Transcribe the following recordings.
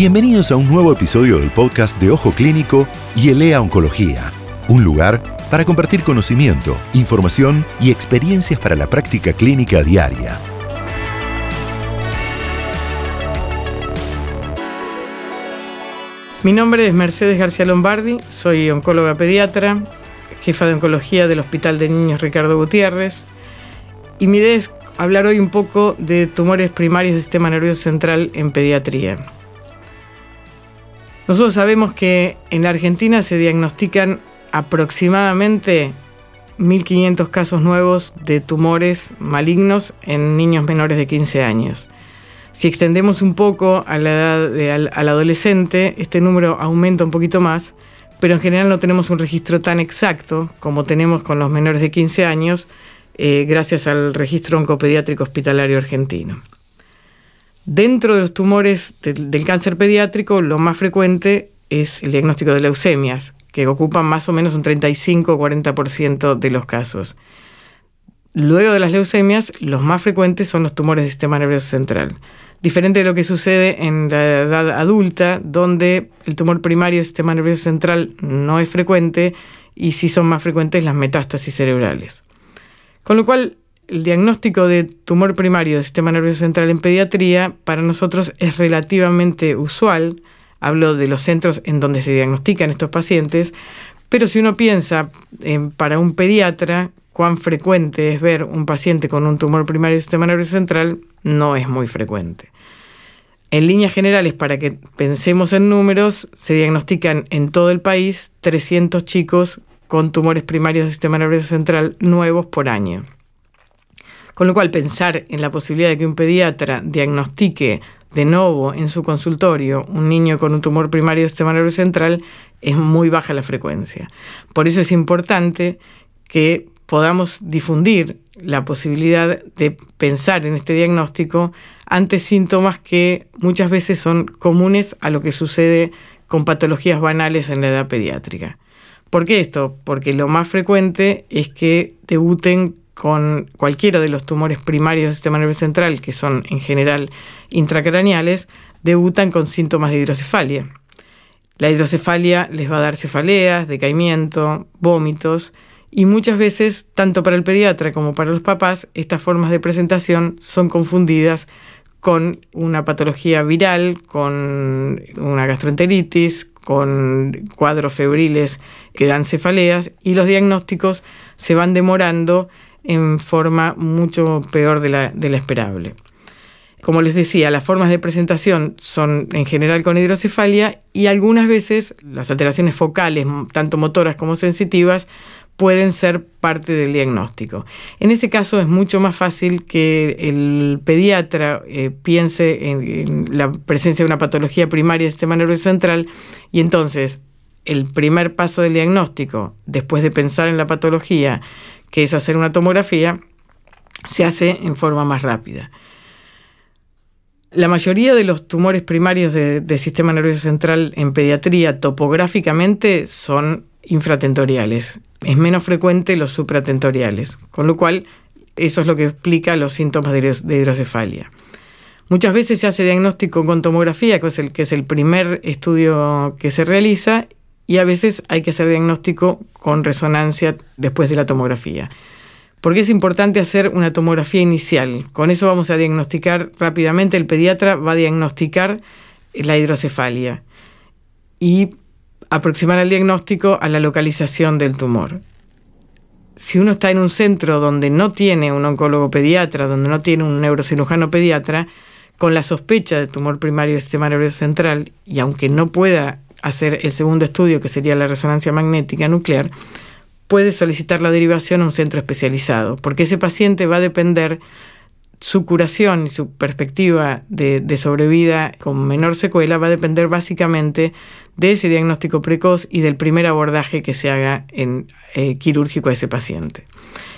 Bienvenidos a un nuevo episodio del podcast de Ojo Clínico y Elea Oncología, un lugar para compartir conocimiento, información y experiencias para la práctica clínica diaria. Mi nombre es Mercedes García Lombardi, soy oncóloga pediatra, jefa de oncología del Hospital de Niños Ricardo Gutiérrez, y mi idea es hablar hoy un poco de tumores primarios del sistema nervioso central en pediatría. Nosotros sabemos que en la Argentina se diagnostican aproximadamente 1.500 casos nuevos de tumores malignos en niños menores de 15 años. Si extendemos un poco a la edad al, adolescente, este número aumenta un poquito más, pero en general no tenemos un registro tan exacto como tenemos con los menores de 15 años, eh, gracias al registro oncopediátrico hospitalario argentino. Dentro de los tumores del cáncer pediátrico, lo más frecuente es el diagnóstico de leucemias, que ocupan más o menos un 35 o 40% de los casos. Luego de las leucemias, los más frecuentes son los tumores del sistema nervioso central. Diferente de lo que sucede en la edad adulta, donde el tumor primario del sistema nervioso central no es frecuente y sí son más frecuentes las metástasis cerebrales. Con lo cual, el diagnóstico de tumor primario del sistema nervioso central en pediatría para nosotros es relativamente usual. Hablo de los centros en donde se diagnostican estos pacientes, pero si uno piensa en, para un pediatra cuán frecuente es ver un paciente con un tumor primario del sistema nervioso central, no es muy frecuente. En líneas generales, para que pensemos en números, se diagnostican en todo el país 300 chicos con tumores primarios del sistema nervioso central nuevos por año. Con lo cual, pensar en la posibilidad de que un pediatra diagnostique de nuevo en su consultorio un niño con un tumor primario del sistema nervioso central es muy baja la frecuencia. Por eso es importante que podamos difundir la posibilidad de pensar en este diagnóstico ante síntomas que muchas veces son comunes a lo que sucede con patologías banales en la edad pediátrica. ¿Por qué esto? Porque lo más frecuente es que debuten con cualquiera de los tumores primarios del sistema nervioso central, que son en general intracraneales, debutan con síntomas de hidrocefalia. La hidrocefalia les va a dar cefaleas, decaimiento, vómitos, y muchas veces, tanto para el pediatra como para los papás, estas formas de presentación son confundidas con una patología viral, con una gastroenteritis, con cuadros febriles que dan cefaleas y los diagnósticos se van demorando en forma mucho peor de la, esperable. Como les decía, las formas de presentación son en general con hidrocefalia y algunas veces las alteraciones focales, tanto motoras como sensitivas, pueden ser parte del diagnóstico. En ese caso es mucho más fácil que el pediatra eh, piense en, en, la presencia de una patología primaria del sistema nervioso central y entonces el primer paso del diagnóstico, después de pensar en la patología, que es hacer una tomografía, se hace en forma más rápida. La mayoría de los tumores primarios del sistema nervioso central en pediatría topográficamente son infratentoriales. Es menos frecuente los supratentoriales, con lo cual eso es lo que explica los síntomas de hidrocefalia. Muchas veces se hace diagnóstico con tomografía, que es, el, que es el primer estudio que se realiza, y a veces hay que hacer diagnóstico con resonancia después de la tomografía. Porque es importante hacer una tomografía inicial. Con eso vamos a diagnosticar rápidamente, el pediatra va a diagnosticar la hidrocefalia y aproximar el diagnóstico a la localización del tumor. Si uno está en un centro donde no tiene un oncólogo pediatra, donde no tiene un neurocirujano pediatra, con la sospecha de tumor primario del sistema nervioso central, y aunque no pueda hacer el segundo estudio, que sería la resonancia magnética nuclear, puede solicitar la derivación a un centro especializado, porque ese paciente va a depender su curación y su perspectiva de, sobrevida con menor secuela va a depender básicamente de ese diagnóstico precoz y del primer abordaje que se haga en eh, quirúrgico a ese paciente.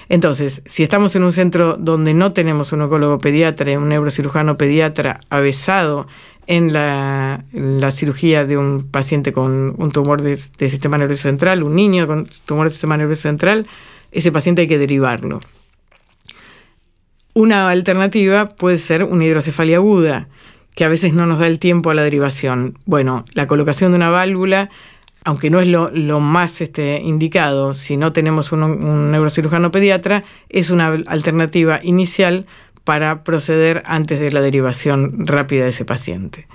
Entonces, si estamos en un centro donde no tenemos un oncólogo pediatra, un neurocirujano pediatra avesado en la, cirugía de un paciente con un tumor de, sistema nervioso central, un niño con tumor de sistema nervioso central, ese paciente hay que derivarlo. Una alternativa puede ser una hidrocefalia aguda, que a veces no nos da el tiempo a la derivación. Bueno, la colocación de una válvula, aunque no es lo, más este, indicado si no tenemos un neurocirujano pediatra, es una alternativa inicial para proceder antes de la derivación rápida de ese paciente.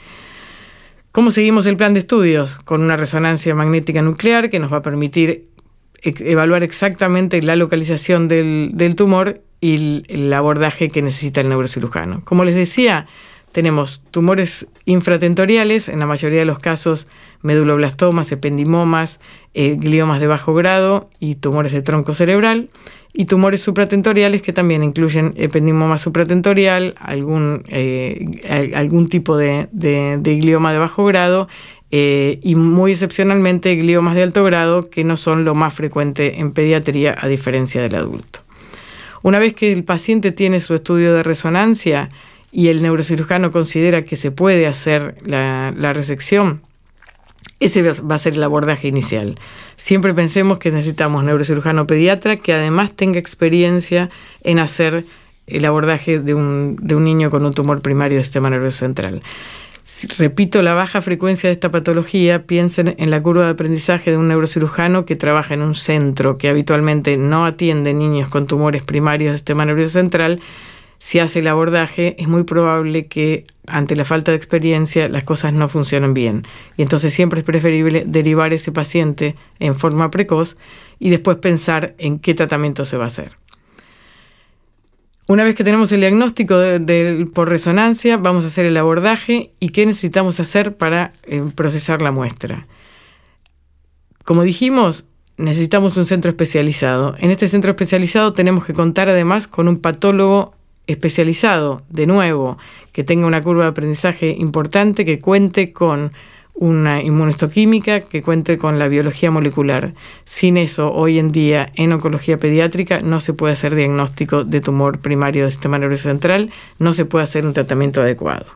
¿Cómo seguimos el plan de estudios? Con una resonancia magnética nuclear que nos va a permitir evaluar exactamente la localización del, tumor y el, abordaje que necesita el neurocirujano. Como les decía, tenemos tumores infratentoriales, en la mayoría de los casos meduloblastomas, ependimomas, eh, gliomas de bajo grado y tumores de tronco cerebral, y tumores supratentoriales que también incluyen ependimoma supratentorial, algún, eh, algún tipo de, glioma de bajo grado eh, y muy excepcionalmente gliomas de alto grado que no son lo más frecuente en pediatría a diferencia del adulto. Una vez que el paciente tiene su estudio de resonancia y el neurocirujano considera que se puede hacer la, la resección, ese va a ser el abordaje inicial. Siempre pensemos que necesitamos neurocirujano pediatra que además tenga experiencia en hacer el abordaje de un, niño con un tumor primario del sistema nervioso central. repito, la baja frecuencia de esta patología, piensen en la curva de aprendizaje de un neurocirujano que trabaja en un centro que habitualmente no atiende niños con tumores primarios del sistema nervioso central si hace el abordaje, es muy probable que ante la falta de experiencia las cosas no funcionen bien. Y entonces siempre es preferible derivar ese paciente en forma precoz y después pensar en qué tratamiento se va a hacer. Una vez que tenemos el diagnóstico por resonancia, vamos a hacer el abordaje y qué necesitamos hacer para eh, procesar la muestra. Como dijimos, necesitamos un centro especializado. En este centro especializado tenemos que contar además con un patólogo especializado, de nuevo, que tenga una curva de aprendizaje importante, que cuente con una inmunohistoquímica, que cuente con la biología molecular. Sin eso, hoy en día en oncología pediátrica no se puede hacer diagnóstico de tumor primario del sistema nervioso central, no se puede hacer un tratamiento adecuado.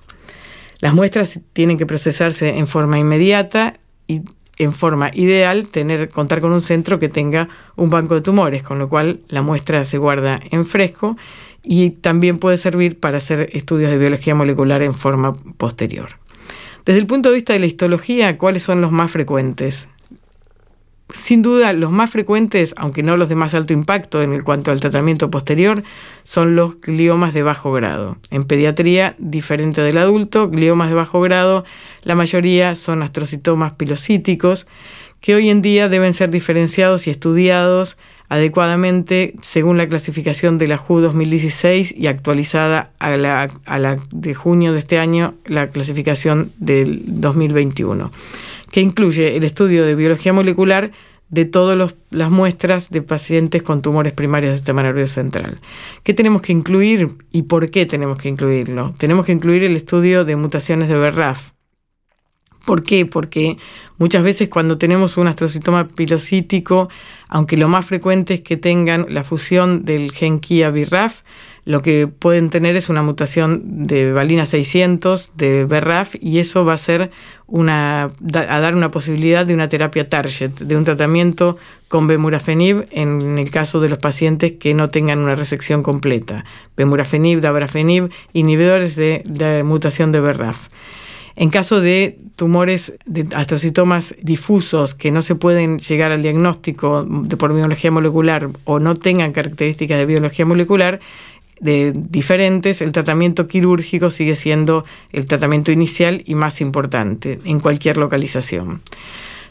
Las muestras tienen que procesarse en forma inmediata y en forma ideal tener contar con un centro que tenga un banco de tumores, con lo cual la muestra se guarda en fresco y también puede servir para hacer estudios de biología molecular en forma posterior. Desde el punto de vista de la histología, ¿cuáles son los más frecuentes? Sin duda, los más frecuentes, aunque no los de más alto impacto en cuanto al tratamiento posterior, son los gliomas de bajo grado. En pediatría, diferente del adulto, gliomas de bajo grado, la mayoría son astrocitomas pilocíticos, que hoy en día deben ser diferenciados y estudiados adecuadamente según la clasificación de la JU 2016 y actualizada a la, de junio de este año, la clasificación del 2021, que incluye el estudio de biología molecular de todas las muestras de pacientes con tumores primarios del sistema nervioso central. ¿Qué tenemos que incluir y por qué tenemos que incluirlo? Tenemos que incluir el estudio de mutaciones de BRAF. ¿Por qué? Porque muchas veces cuando tenemos un astrocitoma pilocítico, aunque lo más frecuente es que tengan la fusión del gen KIA-BRAF, lo que pueden tener es una mutación de valina 600 de BRAF y eso va a ser una, a dar una posibilidad de una terapia target, de un tratamiento con bemurafenib en el caso de los pacientes que no tengan una resección completa. Bemurafenib, dabrafenib, inhibidores de, de mutación de BRAF. En caso de tumores de astrocitomas difusos que no se pueden llegar al diagnóstico por biología molecular o no tengan características de biología molecular, diferentes, el tratamiento quirúrgico sigue siendo el tratamiento inicial y más importante en cualquier localización.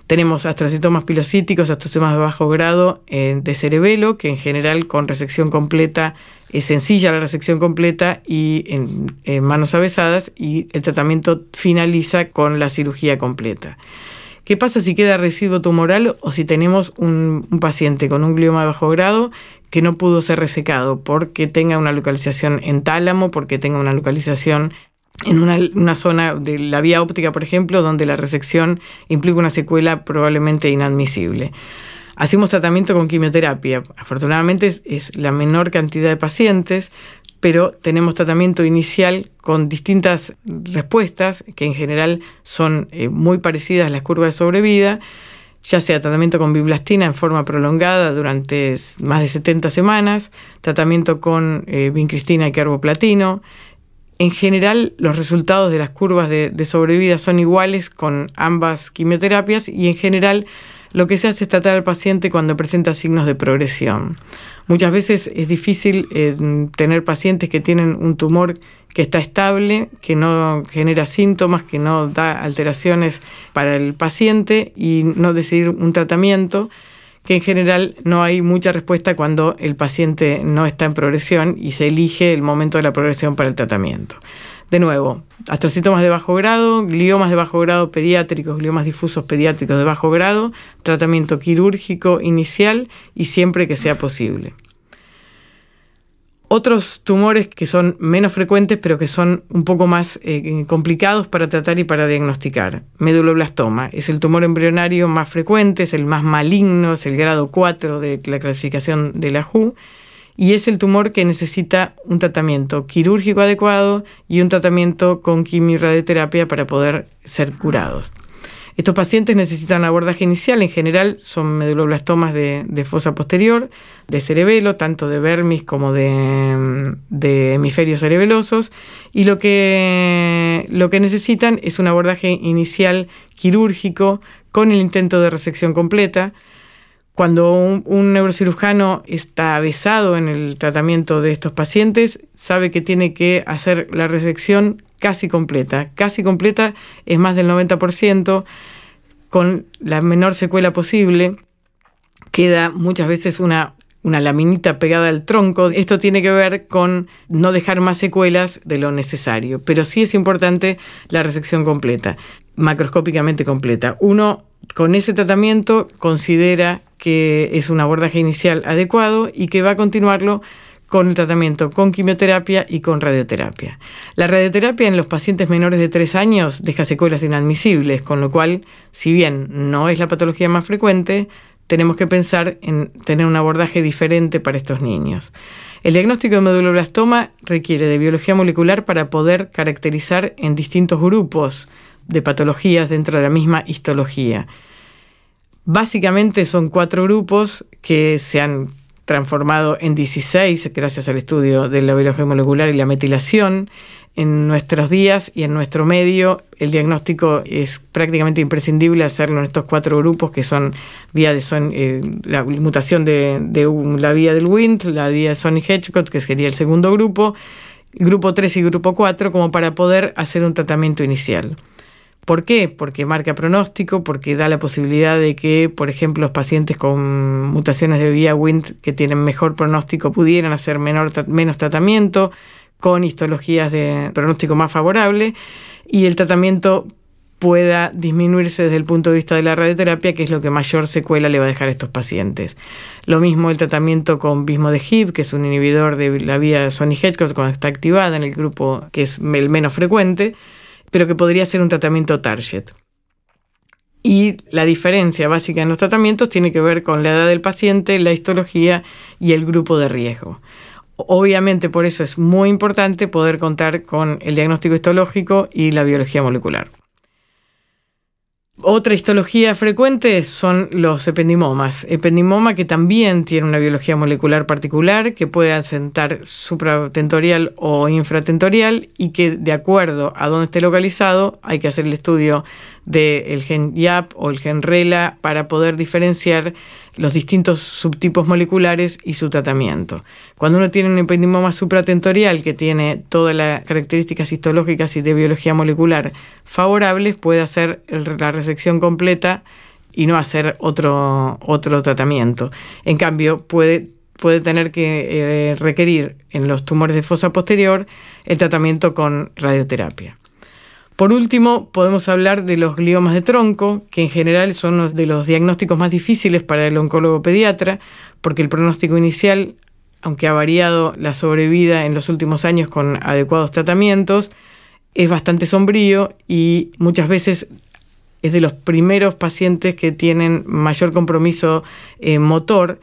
Tenemos astrocitomas pilocíticos, astrocitomas de bajo grado eh, de cerebelo, que en general con resección completa es sencilla la resección completa y en, manos avesadas y el tratamiento finaliza con la cirugía completa. ¿Qué pasa si queda residuo tumoral o si tenemos un, paciente con un glioma de bajo grado que no pudo ser resecado porque tenga una localización en tálamo, porque tenga una localización en una, zona de la vía óptica, por ejemplo, donde la resección implica una secuela probablemente inadmisible. Hacemos tratamiento con quimioterapia. Afortunadamente es, la menor cantidad de pacientes, pero tenemos tratamiento inicial con distintas respuestas, que en general son eh, muy parecidas a las curvas de sobrevida, ya sea tratamiento con biblastina en forma prolongada durante más de 70 semanas, tratamiento con eh, vincristina y carboplatino, En general, los resultados de las curvas de, de sobrevida son iguales con ambas quimioterapias y en general lo que se hace es tratar al paciente cuando presenta signos de progresión. Muchas veces es difícil eh, tener pacientes que tienen un tumor que está estable, que no genera síntomas, que no da alteraciones para el paciente y no decidir un tratamiento, que en general no hay mucha respuesta cuando el paciente no está en progresión y se elige el momento de la progresión para el tratamiento. De nuevo, astrocitomas de bajo grado, gliomas de bajo grado pediátricos, gliomas difusos pediátricos de bajo grado, tratamiento quirúrgico inicial y siempre que sea posible. Otros tumores que son menos frecuentes pero que son un poco más eh, complicados para tratar y para diagnosticar. Meduloblastoma es el tumor embrionario más frecuente, es el más maligno, es el grado 4 de la clasificación de la WHO y es el tumor que necesita un tratamiento quirúrgico adecuado y un tratamiento con quimio-radioterapia para poder ser curados. Estos pacientes necesitan abordaje inicial, en general son meduloblastomas de, fosa posterior, de cerebelo, tanto de vermis como de, de, hemisferios cerebelosos, y lo que, lo que necesitan es un abordaje inicial quirúrgico con el intento de resección completa, cuando un, neurocirujano está avesado en el tratamiento de estos pacientes, sabe que tiene que hacer la resección casi completa. Casi completa es más del 90%, con la menor secuela posible. Queda muchas veces una, una laminita pegada al tronco. Esto tiene que ver con no dejar más secuelas de lo necesario, pero sí es importante la resección completa, macroscópicamente completa. Uno con ese tratamiento considera que es un abordaje inicial adecuado y que va a continuarlo con el tratamiento con quimioterapia y con radioterapia. La radioterapia en los pacientes menores de 3 años deja secuelas inadmisibles, con lo cual, si bien no es la patología más frecuente, tenemos que pensar en tener un abordaje diferente para estos niños. El diagnóstico de meduloblastoma requiere de biología molecular para poder caracterizar en distintos grupos de patologías dentro de la misma histología. Básicamente son cuatro grupos que se han transformado en 16 gracias al estudio de la biología molecular y la metilación. En nuestros días y en nuestro medio, el diagnóstico es prácticamente imprescindible hacerlo en estos cuatro grupos que son vía de son, eh, la mutación de, la vía del Wnt, la vía de Sony Hedgehog, que sería el segundo grupo, grupo 3 y grupo 4, como para poder hacer un tratamiento inicial. ¿Por qué? Porque marca pronóstico, porque da la posibilidad de que, por ejemplo, los pacientes con mutaciones de vía WINT que tienen mejor pronóstico pudieran hacer menos tratamiento con histologías de pronóstico más favorable y el tratamiento pueda disminuirse desde el punto de vista de la radioterapia, que es lo que mayor secuela le va a dejar a estos pacientes. Lo mismo el tratamiento con bismo de HIP, que es un inhibidor de la vía Sony Hedgehog cuando está activada en el grupo que es el menos frecuente pero que podría ser un tratamiento target. Y la diferencia básica en los tratamientos tiene que ver con la edad del paciente, la histología y el grupo de riesgo. Obviamente por eso es muy importante poder contar con el diagnóstico histológico y la biología molecular. Otra histología frecuente son los ependimomas. Ependimoma que también tiene una biología molecular particular, que puede asentar supratentorial o infratentorial y que de acuerdo a dónde esté localizado hay que hacer el estudio del gen YAP o el gen RELA para poder diferenciar los distintos subtipos moleculares y su tratamiento. Cuando uno tiene un ependimoma supratentorial que tiene todas las características histológicas y de biología molecular favorables, puede hacer la resección completa y no hacer otro, otro tratamiento. En cambio, puede, puede tener que eh, requerir en los tumores de fosa posterior el tratamiento con radioterapia. Por último, podemos hablar de los gliomas de tronco, que en general son los de los diagnósticos más difíciles para el oncólogo pediatra, porque el pronóstico inicial, aunque ha variado la sobrevida en los últimos años con adecuados tratamientos, es bastante sombrío y muchas veces es de los primeros pacientes que tienen mayor compromiso eh, motor.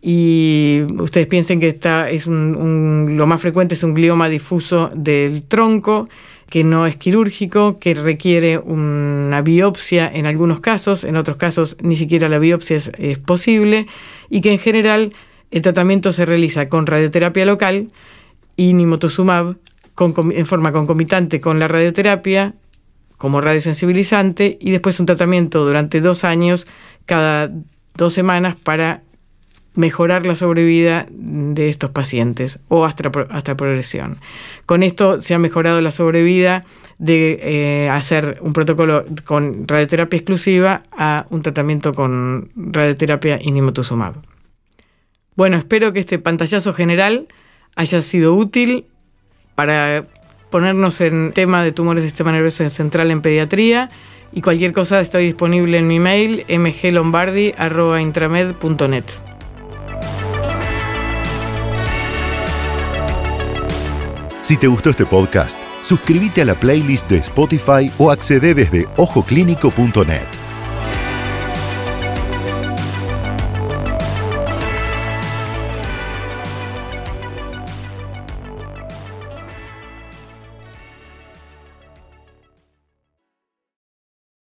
Y ustedes piensen que es lo más frecuente es un glioma difuso del tronco que no es quirúrgico, que requiere una biopsia en algunos casos, en otros casos ni siquiera la biopsia es, posible, y que en general el tratamiento se realiza con radioterapia local y nimotuzumab en forma concomitante con la radioterapia como radiosensibilizante y después un tratamiento durante dos años cada dos semanas para mejorar la sobrevida de estos pacientes o hasta, hasta progresión. Con esto se ha mejorado la sobrevida de eh, hacer un protocolo con radioterapia exclusiva a un tratamiento con radioterapia inimotuzumab. Bueno, espero que este pantallazo general haya sido útil para ponernos en tema de tumores del sistema nervioso central en pediatría y cualquier cosa estoy disponible en mi mail mglombardi.intramed.net. Si te gustó este podcast, suscríbete a la playlist de Spotify o accede desde ojoclínico.net.